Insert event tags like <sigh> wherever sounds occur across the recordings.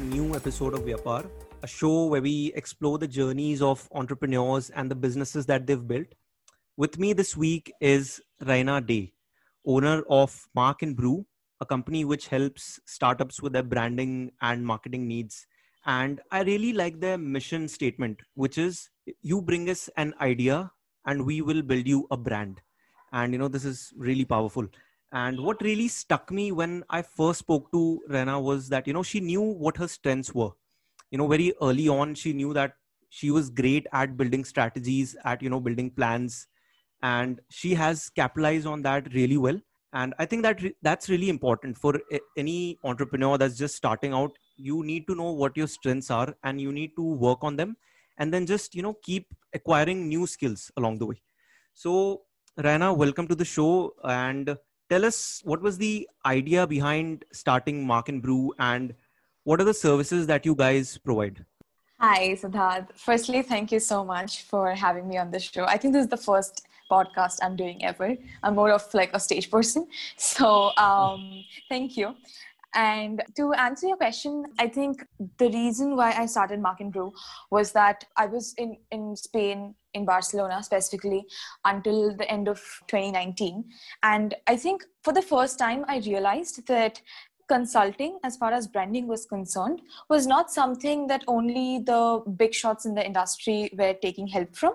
a new episode of Vyapar, a show where we explore the journeys of entrepreneurs and the businesses that they've built. With me this week is Raina De, owner of Marque and Brew, a company which helps startups with their branding and marketing needs. And I really like their mission statement, which is you bring us an idea and we will build you a brand. And you know, this is really powerful. And what really stuck me when I first spoke to Raina was that, you know, she knew what her strengths were. You know, very early on, she knew that she was great at building strategies, at, you know, building plans. And she has capitalized on that really well. And I think that re- that's really important for any entrepreneur that's just starting out. You need to know what your strengths are and you need to work on them and then just, you know, keep acquiring new skills along the way. So, Raina, welcome to the show. And tell us what was the idea behind starting Marque and Brew and what are the services that you guys provide? Hi, Siddharth. Firstly, thank you so much for having me on the show. I think this is the first podcast I'm doing ever. I'm more of like a stage person. <laughs> So, um, thank you. And to answer your question, I think the reason why I started Marque and Brew was that I was in, in Spain, in Barcelona specifically, until the end of 2019. And I think for the first time, I realized that consulting as far as branding was concerned was not something that only the big shots in the industry were taking help from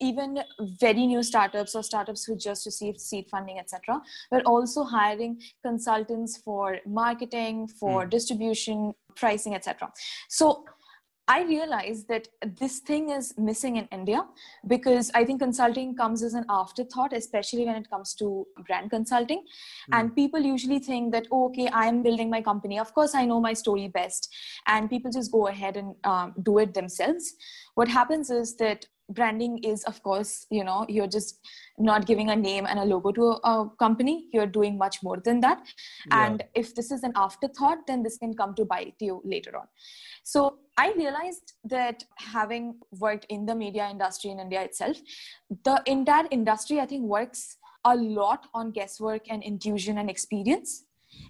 even very new startups or startups who just received seed funding etc we're also hiring consultants for marketing for mm. distribution pricing etc so I realized that this thing is missing in India because I think consulting comes as an afterthought, especially when it comes to brand consulting. Mm. And people usually think that, oh, okay, I'm building my company. Of course, I know my story best. And people just go ahead and um, do it themselves. What happens is that branding is of course you know you're just not giving a name and a logo to a, a company. You're doing much more than that. Yeah. and if this is an afterthought then this can come to bite you later on. So i realized that having worked in the media industry in india itself the entire industry i think works a lot on guesswork and intuition and experience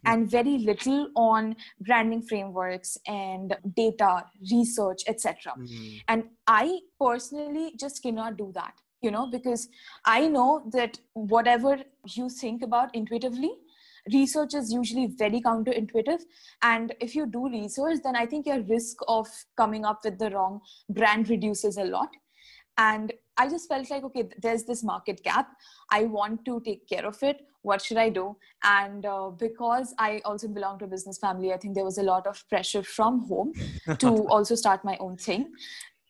and very little on branding frameworks and data research etc mm-hmm. and i personally just cannot do that you know because i know that whatever you think about intuitively research is usually very counterintuitive. And if you do research then i think your risk of coming up with the wrong brand reduces a lot. And i just felt like okay there's this market gap. I want to take care of it. What should i do? And uh, because i also belong to a business family i think there was a lot of pressure from home to <laughs> also start my own thing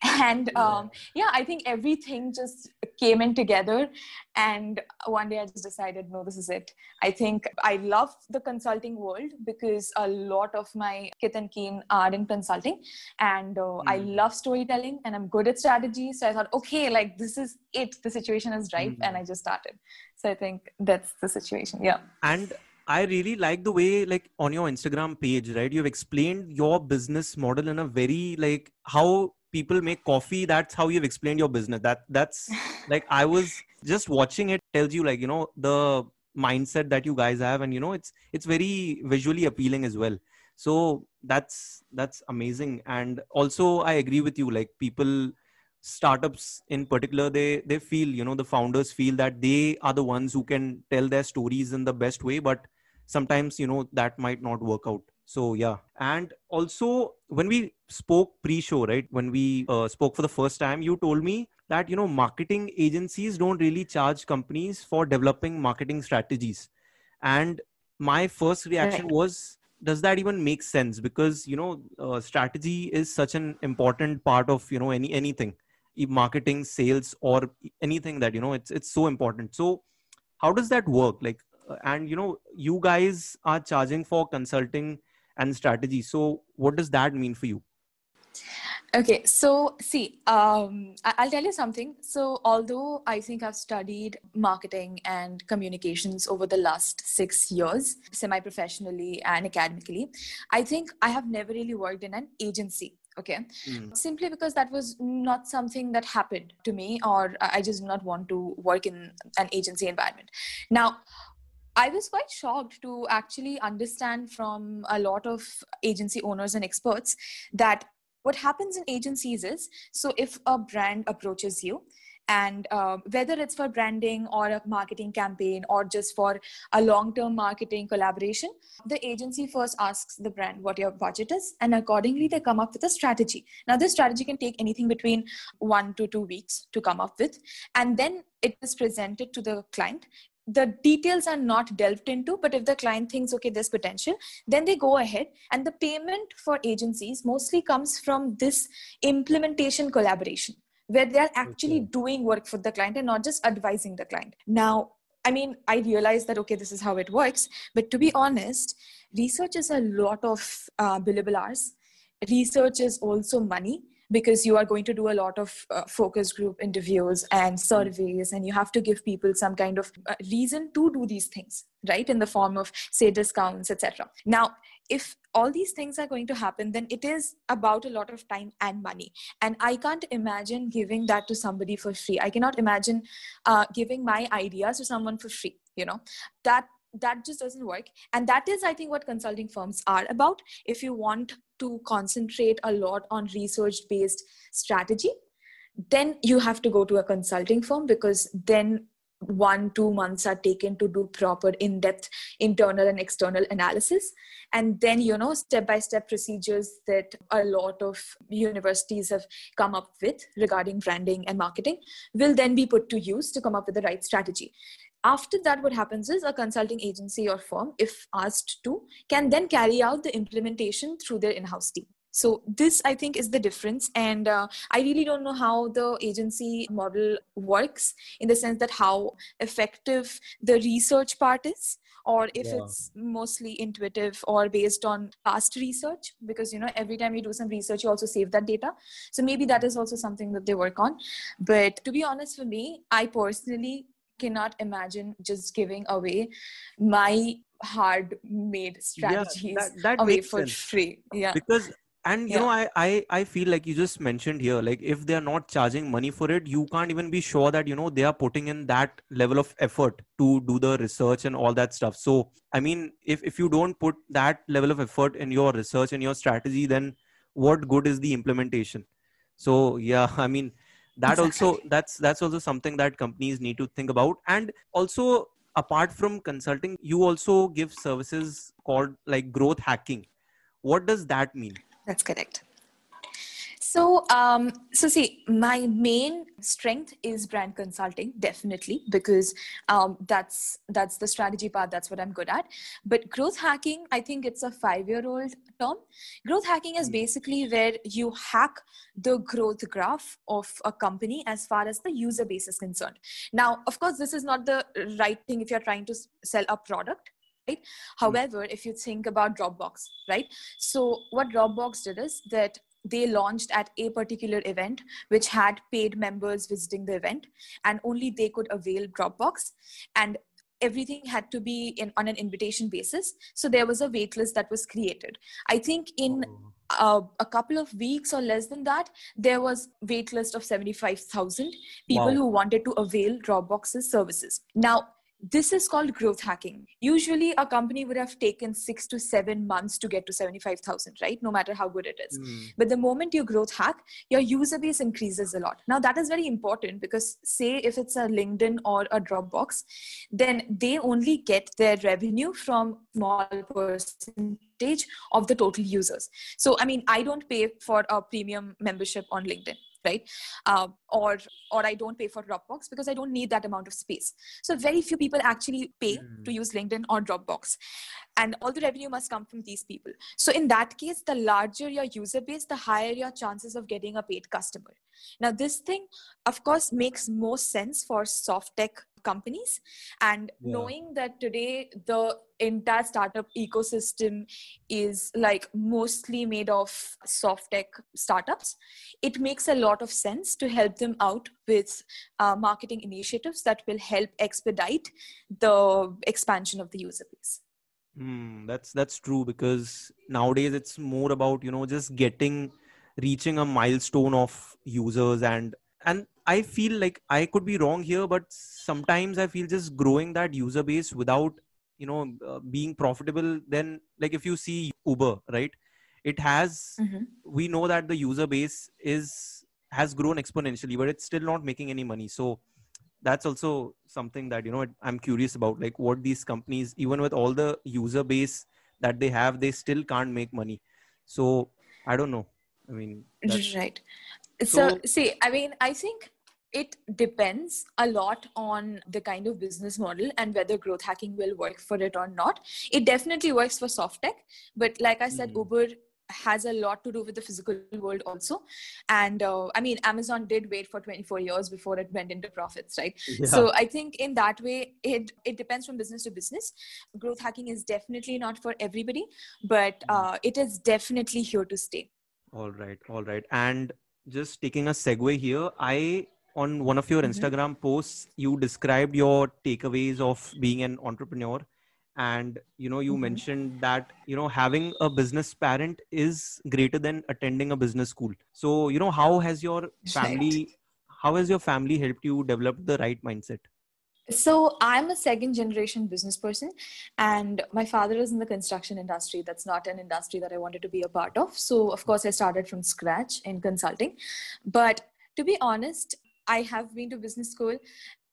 and um, yeah i think everything just came in together and one day i just decided no this is it i think i love the consulting world because a lot of my kith and kin are in consulting and uh, mm. i hmm. love storytelling and i'm good at strategy so i thought okay like this is it the situation is ripe mm. and i just started so i think that's the situation yeah and I really like the way, like on your Instagram page, right? You've explained your business model in a very like how people make coffee that's how you've explained your business. That that's <laughs> like i was just watching it tells you like you know the mindset that you guys have and you know it's it's very visually appealing as well. So that's that's amazing. And also i agree with you like people startups in particular they they feel you know the founders feel that they are the ones who can tell their stories in the best way but sometimes you know that might not work out so yeah. And also when we spoke pre-show right when we uh, spoke for the first time you told me that you know marketing agencies don't really charge companies for developing marketing strategies. And my first reaction right. was does that even make sense? Because you know uh, strategy is such an important part of you know any anything. Marketing sales or anything that you know it's it's so important. So how does that work? Like uh, and you know you guys are charging for consulting and strategy. So what does that mean for you? Okay so see um, i'll tell you something. So although i think i've studied marketing and communications over the last six years semi-professionally and academically i think i have never really worked in an agency okay? Mm. simply because that was not something that happened to me or i just did not want to work in an agency environment. Now I was quite shocked to actually understand from a lot of agency owners and experts that what happens in agencies is so if a brand approaches you and uh, whether it's for branding or a marketing campaign or just for a long-term marketing collaboration the agency first asks the brand what your budget is and accordingly they come up with a strategy. Now this strategy can take anything between one to two weeks to come up with and then it is presented to the client the details are not delved into but if the client thinks okay there's potential then they go ahead. And the payment for agencies mostly comes from this implementation collaboration where they're actually okay. doing work for the client and not just advising the client. Now i mean i realize that okay this is how it works but to be honest research is a lot of uh, billable hours. Research is also money because you are going to do a lot of uh, focus group interviews and surveys and you have to give people some kind of uh, reason to do these things right in the form of say discounts etc now if all these things are going to happen then it is about a lot of time and money. And i can't imagine giving that to somebody for free. I cannot imagine uh, giving my ideas to someone for free you know. That that just doesn't work. And that is i think what consulting firms are about. If you want to concentrate a lot on research based strategy then you have to go to a consulting firm because then one two months are taken to do proper in-depth internal and external analysis. And then you know step by step procedures that a lot of universities have come up with regarding branding and marketing will then be put to use to come up with the right strategy after that what happens is a consulting agency or firm if asked to can then carry out the implementation through their in-house team. So this i think is the difference. And uh, i really don't know how the agency model works in the sense that how effective the research part is or if yeah. it's mostly intuitive or based on past research because you know every time you do some research you also save that data. So maybe that is also something that they work on. But to be honest for me i personally cannot imagine just giving away my hard made strategies yeah, that, that away for sense. free yeah because and you yeah. know I, I i feel like you just mentioned here like if they are not charging money for it you can't even be sure that you know they are putting in that level of effort to do the research and all that stuff so i mean if if you don't put that level of effort in your research and your strategy then what good is the implementation so yeah <laughs> i mean that exactly. also that's that's also something that companies need to think about. And also apart from consulting you also give services called like growth hacking. What does that mean? That's correct so, um, so see, my main strength is brand consulting, definitely, because um, that's that's the strategy part. That's what I'm good at. But growth hacking, I think it's a five-year-old term. Growth hacking is hmm. basically where you hack the growth graph of a company as far as the user base is concerned. Now, of course, this is not the right thing if you're trying to sell a product right however if you think about dropbox right so what dropbox did is that they launched at a particular event which had paid members visiting the event and only they could avail dropbox and everything had to be in on an invitation basis so there was a waitlist that was created i think in oh. uh, a couple of weeks or less than that there was waitlist of 75000 people wow. who wanted to avail dropbox's services now this is called growth hacking. Usually, a company would have taken six to seven months to get to 75,000, right? No matter how good it is. Mm. But the moment you growth hack, your user base increases a lot. Now, that is very important because, say, if it's a LinkedIn or a Dropbox, then they only get their revenue from small percentage of the total users. So, I mean, I don't pay for a premium membership on LinkedIn right? Uh, or or i don't pay for dropbox because i don't need that amount of space. So very few people actually pay mm. to use linkedin or dropbox. And all the revenue must come from these people. So in that case the larger your user base the higher your chances of getting a paid customer. Now this thing of course makes most sense for soft tech companies and yeah. knowing that today the entire startup ecosystem is like mostly made of soft tech startups it makes a lot of sense to help them out with uh, marketing initiatives that will help expedite the expansion of the user base mm, that's that's true because nowadays it's more about you know just getting reaching a milestone of users and and I feel like I could be wrong here, but sometimes I feel just growing that user base without you know uh, being profitable then like if you see uber right it has Mm-hmm. we know that the user base is has grown exponentially but it's still not making any money so that's also something that you know i'm curious about like what these companies even with all the user base that they have they still can't make money so i don't know i mean that's- Right. So, So- see, I mean, I think it depends a lot on the kind of business model and whether growth hacking will work for it or not. It definitely works for soft tech, but like I said, Mhm. Uber has a lot to do with the physical world also. And uh, I mean, Amazon did wait for 24 years before it went into profits, right? yeah. So I think in that way, it it depends from business to business. Growth hacking is definitely not for everybody, but uh, it is definitely here to stay. All right, all right. And just taking a segue here, I on one of your Mhm. Instagram posts, you described your takeaways of being an entrepreneur, and you know you Mhm. mentioned that you know having a business parent is greater than attending a business school. So you know how has your family, how has your family helped you develop the right mindset? So I'm a second generation business person, and my father is in the construction industry. That's not an industry that I wanted to be a part of. So of course I started from scratch in consulting. But to be honest, I have been to business school,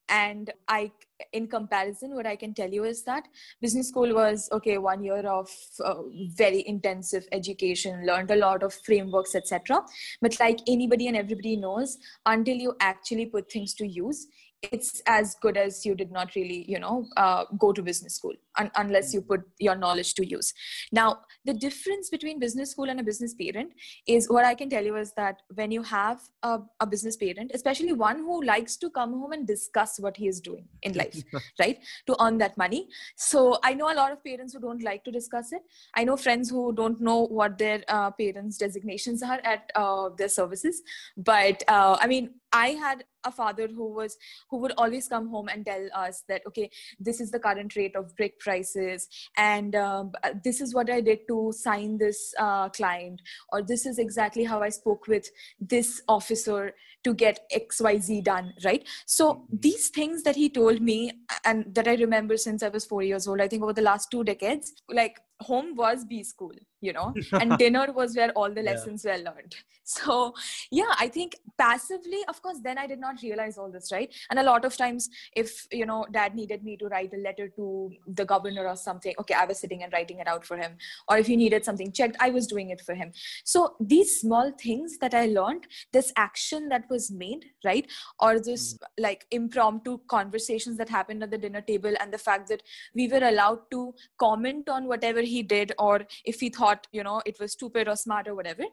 and I, in comparison, what I can tell you is that business school was okay. One year of uh, very intensive education, learned a lot of frameworks, etc. But like anybody and everybody knows, until you actually put things to use it's as good as you did not really you know uh, go to business school un- unless you put your knowledge to use. Now the difference between business school and a business parent is what i can tell you is that when you have a, a business parent especially one who likes to come home and discuss what he is doing in <laughs> life right to earn that money. So i know a lot of parents who don't like to discuss it. I know friends who don't know what their uh, parents designations are at uh, their services. But uh, i mean i had a father who was who would always come home and tell us that okay this is the current rate of brick prices and um, this is what i did to sign this uh, client or this is exactly how i spoke with this officer to get xyz done right so Mhm. these things that he told me and that i remember since i was 4 years old i think over the last two decades like home was b school you know <laughs> and dinner was where all the Yeah. lessons were learned. <laughs> So yeah i think passively of course then i did not realize all this right? And a lot of times if you know dad needed me to write a letter to the governor or something okay i was sitting and writing it out for him. Or if he needed something checked i was doing it for him. So these small things that i learned this action that was made right or this hmm. like impromptu conversations that happened at the dinner table and the fact that we were allowed to comment on whatever he did or if he thought you know it was stupid or smart or whatever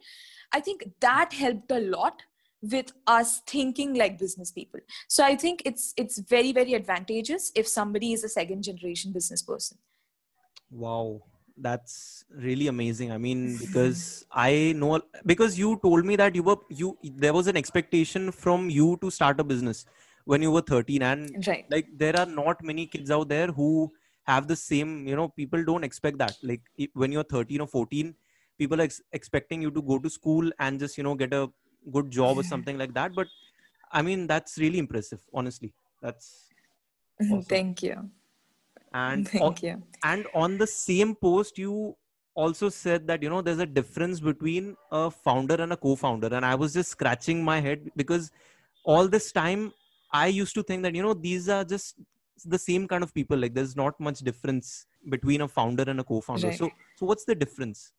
i think that helped a lot with us thinking like business people. So i think it's it's very very advantageous if somebody is a second generation business person. Wow, that's really amazing. I mean, <laughs> because I know because you told me that you were you there was an expectation from you to start a business when you were 13 and right. like there are not many kids out there who have the same, you know, people don't expect that. Like when you're 13 or 14, people are ex- expecting you to go to school and just, you know, get a good job or something like that, but I mean, that's really impressive, honestly. That's mm-hmm. Awesome. thank you and thank on- you and on the same post you also said that you know there's a difference between a founder and a co-founder and i was just scratching my head because all this time i used to think that you know these are just the same kind of people like there's not much difference between a founder and a co-founder Right. so so what's the difference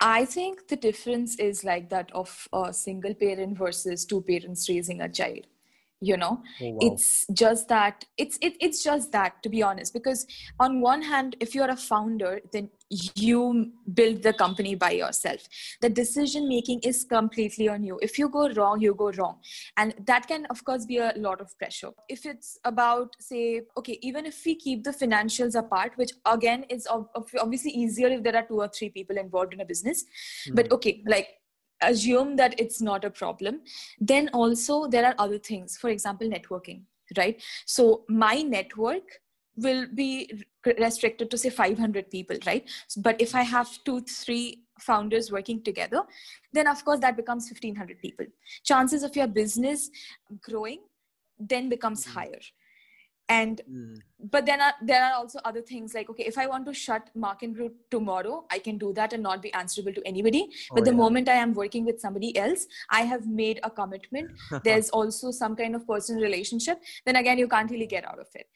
I think the difference is like that of a single parent versus two parents raising a child. You know, oh it's just that it's it, it's just that to be honest because on one hand if you're a founder then you build the company by yourself. The decision making is completely on you. If you go wrong you go wrong. And that can of course be a lot of pressure. If it's about say okay even if we keep the financials apart which again is ob- ob- obviously easier if there are two or three people involved in a business but hmm. okay like assume that it's not a problem then also there are other things for example networking right? So my network will be restricted to say 500 people right? But if i have two three founders working together then of course that becomes 1500 people. Chances of your business growing then becomes Mhm. higher and mm. but then are, there are also other things like okay if i want to shut marque and brew tomorrow i can do that and not be answerable to anybody oh, but the yeah. moment i am working with somebody else i have made a commitment <laughs> there's also some kind of personal relationship then again you can't really get out of it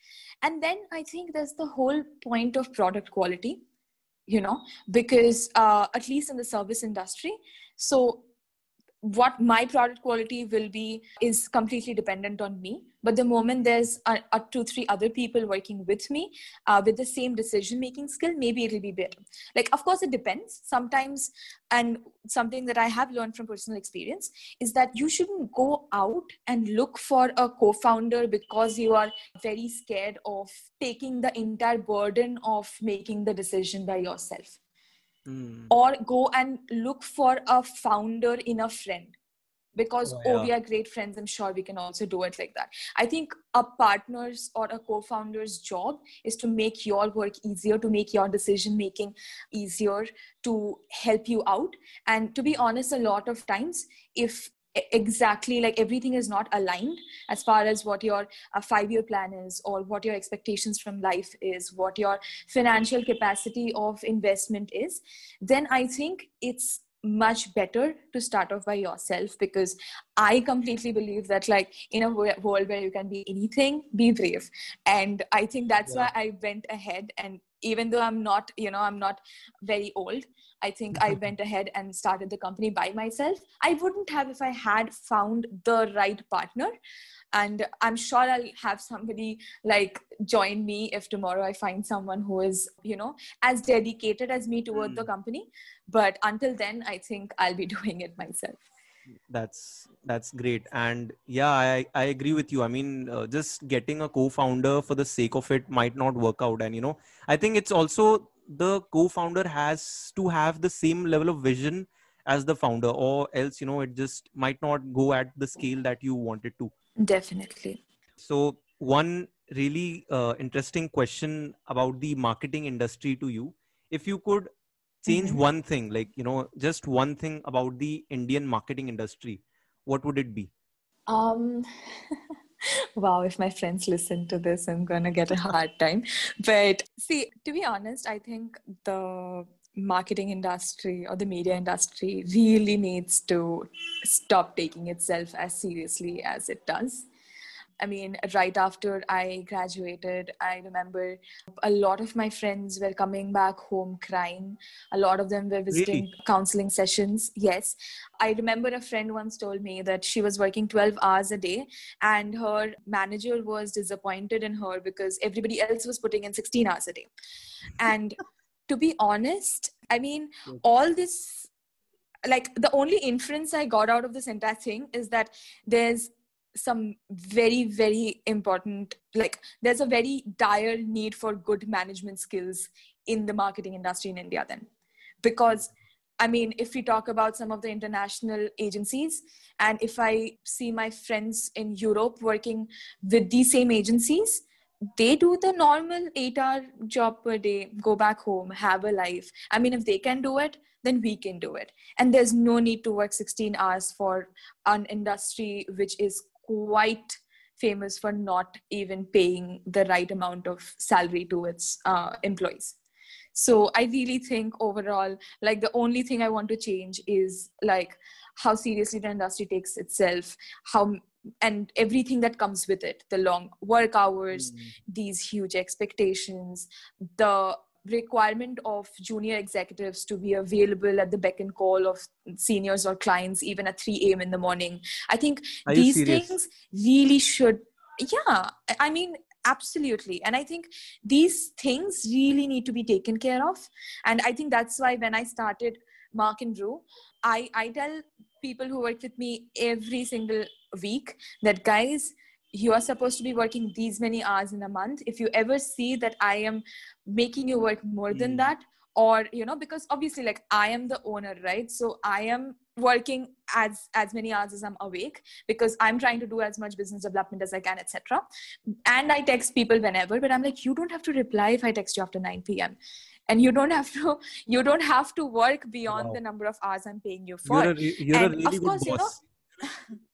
and then i think there's the whole point of product quality you know because uh, at least in the service industry so what my product quality will be is completely dependent on me. But the moment there's a, a two three other people working with me uh, with the same decision making skill maybe it'll be better. Like of course it depends. Sometimes and something that i have learned from personal experience is that you shouldn't go out and look for a co-founder because you are very scared of taking the entire burden of making the decision by yourself mm. or go and look for a founder in a friend because oh, yeah. oh, we are great friends i'm sure we can also do it like that i think a partner's or a co-founder's job is to make your work easier to make your decision making easier to help you out and to be honest a lot of times if exactly like everything is not aligned as far as what your uh, five year plan is or what your expectations from life is what your financial capacity of investment is then i think it's much better to start off by yourself because i completely believe that like in a world where you can be anything be brave and i think that's yeah. why i went ahead and even though i'm not you know i'm not very old i think i <laughs> went ahead and started the company by myself i wouldn't have if i had found the right partner and i'm sure i'll have somebody like join me if tomorrow i find someone who is you know as dedicated as me toward mm. the hmm. company but until then i think i'll be <laughs> doing it myself that's that's great. And yeah i i agree with you. I mean uh, just getting a co-founder for the sake of it might not work out. And you know i think it's also the co-founder has to have the same level of vision as the founder or else you know it just might not go at the scale that you wanted to. Definitely. So one really uh, interesting question about the marketing industry to you. If you could change mm-hmm. one thing like you know just one thing about the indian marketing industry what would it be? Um <laughs> wow if my friends listen to this i'm gonna get a hard time. But see to be honest i think the marketing industry or the media industry really needs to stop taking itself as seriously as it does I mean, right after I graduated, I remember a lot of my friends were coming back home crying. A lot of them were visiting really? counseling sessions. Yes. I remember a friend once told me that she was working 12 hours a day and her manager was disappointed in her because everybody else was putting in 16 hours a day. And <laughs> to be honest, I mean, hmm. all this like the only inference I got out of this entire thing is that there's some very very important like there's a very dire need for good management skills in the marketing industry in india then. Because i mean if we talk about some of the international agencies and if i see my friends in europe working with these same agencies they do the normal 8 hour job per day go back home have a life. I mean if they can do it then we can do it. And there's no need to work 16 hours for an industry which is quite famous for not even paying the right amount of salary to its uh, employees so i really think overall like the only thing i want to change is like how seriously the industry takes itself how and everything that comes with it the long work hours mm-hmm. these huge expectations the requirement of junior executives to be available at the beck and call of seniors or clients even at 3 a.m in the morning. I think Are these things really should yeah i mean absolutely. And i think these things really need to be taken care of. And i think that's why when i started marque and brew i i tell people who work with me every single week that guys you are supposed to be working these many hours in a month if you ever see that i am making you work more mm. than hmm. that or you know because obviously like i am the owner right so i am working as as many hours as i'm awake because i'm trying to do as much business development as i can etc and i text people whenever but i'm like you don't have to reply if i text you after 9 p.m and you don't have to you don't have to work beyond wow. the number of hours i'm paying you for you're a, you're and a really of course boss. you know <laughs>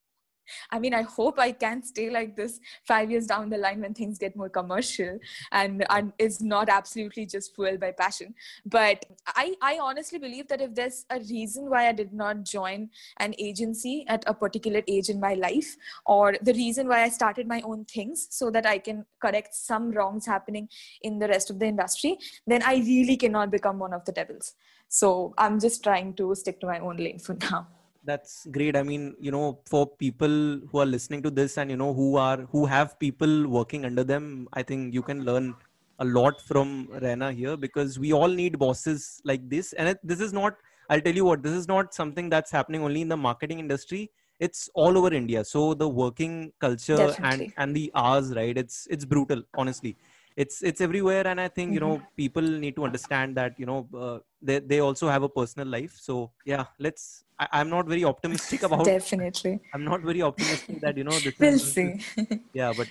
I mean, I hope I can stay like this five years down the line when things get more commercial and, and is not absolutely just fueled by passion. But I, I honestly believe that if there's a reason why I did not join an agency at a particular age in my life, or the reason why I started my own things so that I can correct some wrongs happening in the rest of the industry, then I really cannot become one of the devils. So I'm just trying to stick to my own lane for <laughs> now that's great. I mean you know for people who are listening to this and you know who are who have people working under them i think you can learn a lot from Raina here because we all need bosses like this. And it, this is not i'll tell you what this is not something that's happening only in the marketing industry. It's all over india. So the working culture Definitely. and and the hours right it's it's brutal honestly it's it's everywhere and i think you know mm-hmm. people need to understand that you know uh, they, they also have a personal life. So yeah let's I, am not very optimistic about <laughs> definitely. I'm not very optimistic that you know this we'll is, see. <laughs> Yeah but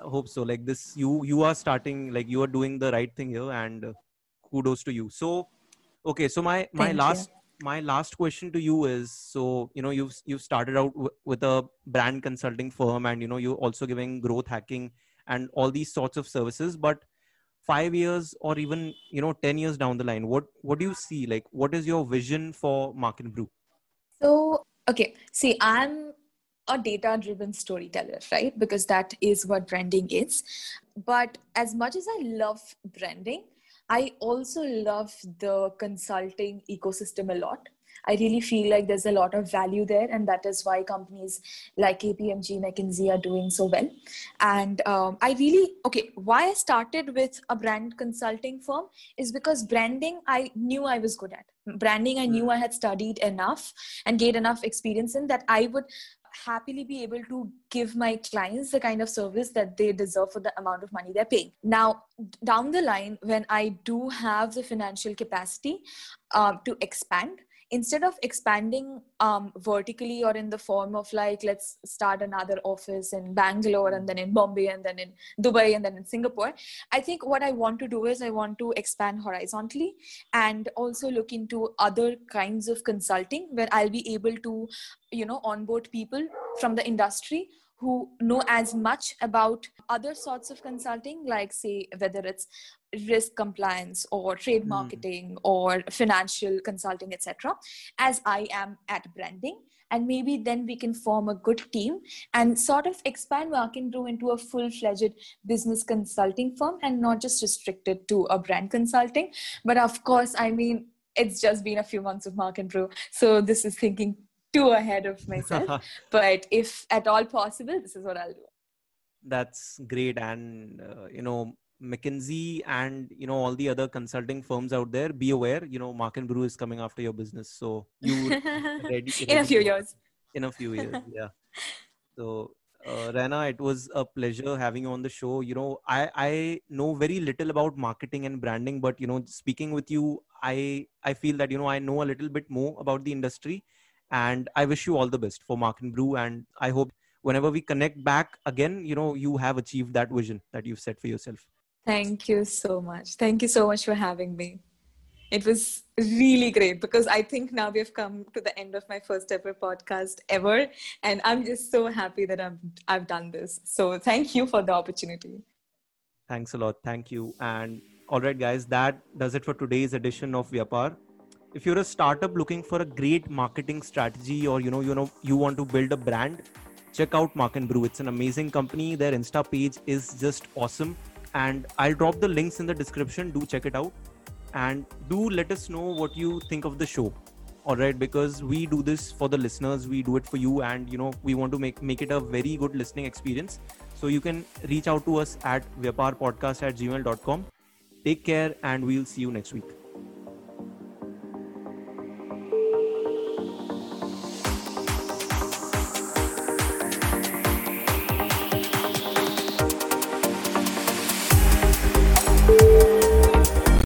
i hope so. Like this you you are starting like you are doing the right thing here and uh, kudos to you. So okay so my my Thank last you. my last question to you is so you know you've you've started out w- with a brand consulting firm and you know you're also giving growth hacking and all these sorts of services but five years or even you know 10 years down the line what what do you see? Like what is your vision for marque and brew? So okay see i'm a data driven storyteller right? Because that is what branding is. But as much as i love branding i also love the consulting ecosystem a lot I really feel like there's a lot of value there, and that is why companies like KPMG, McKinsey are doing so well. And um, I really okay. Why I started with a brand consulting firm is because branding I knew I was good at. Branding I knew I had studied enough and gained enough experience in that I would happily be able to give my clients the kind of service that they deserve for the amount of money they're paying. Now, down the line, when I do have the financial capacity uh, to expand, instead of expanding um, vertically or in the form of like let's start another office in bangalore and then in bombay and then in dubai and then in singapore i think what i want to do is i want to expand horizontally and also look into other kinds of consulting where i'll be able to you know onboard people from the industry who know as much about other sorts of consulting like say whether it's risk compliance or trade hmm. marketing mm. or financial consulting etc as i am at branding and maybe then we can form a good team and sort of expand Marque and Brew into a full-fledged business consulting firm and not just restricted to a brand consulting but of course i mean it's just been a few months of Marque and Brew so this is thinking too ahead of myself. <laughs> But if at all possible this is what i'll do. That's great. And uh, you know mckinsey and you know all the other consulting firms out there be aware you know marque and brew is coming after your business. So you <laughs> ready, in a few years. in a few years <laughs> yeah. So uh, Raina, it was a pleasure having you on the show. You know, I I know very little about marketing and branding, but you know, speaking with you, I I feel that you know I know a little bit more about the industry, and I wish you all the best for Marque and Brew, and I hope whenever we connect back again, you know, you have achieved that vision that you've set for yourself. Thank you so much. Thank you so much for having me. It was really great because I think now we have come to the end of my first ever podcast ever. And I'm just so happy that I'm, I've done this. So thank you for the opportunity. Thanks a lot. Thank you. And all right, guys, that does it for today's edition of Vyapar. If you're a startup looking for a great marketing strategy or you know, you know, you want to build a brand, check out Marque and Brew. It's an amazing company. Their Insta page is just awesome and I'll drop the links in the description. Do check it out and do let us know what you think of the show. All right, because we do this for the listeners, we do it for you, and you know we want to make make it a very good listening experience. So you can reach out to us at vyaparpodcast at gmail.com. Take care, and we'll see you next week.